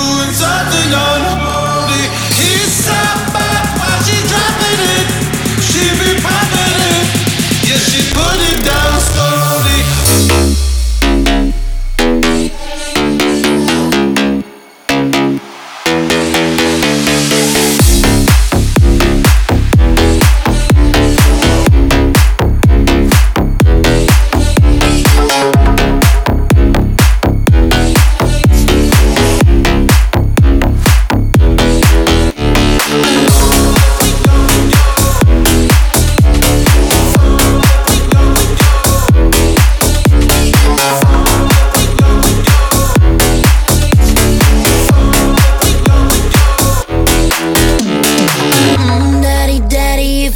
doing something on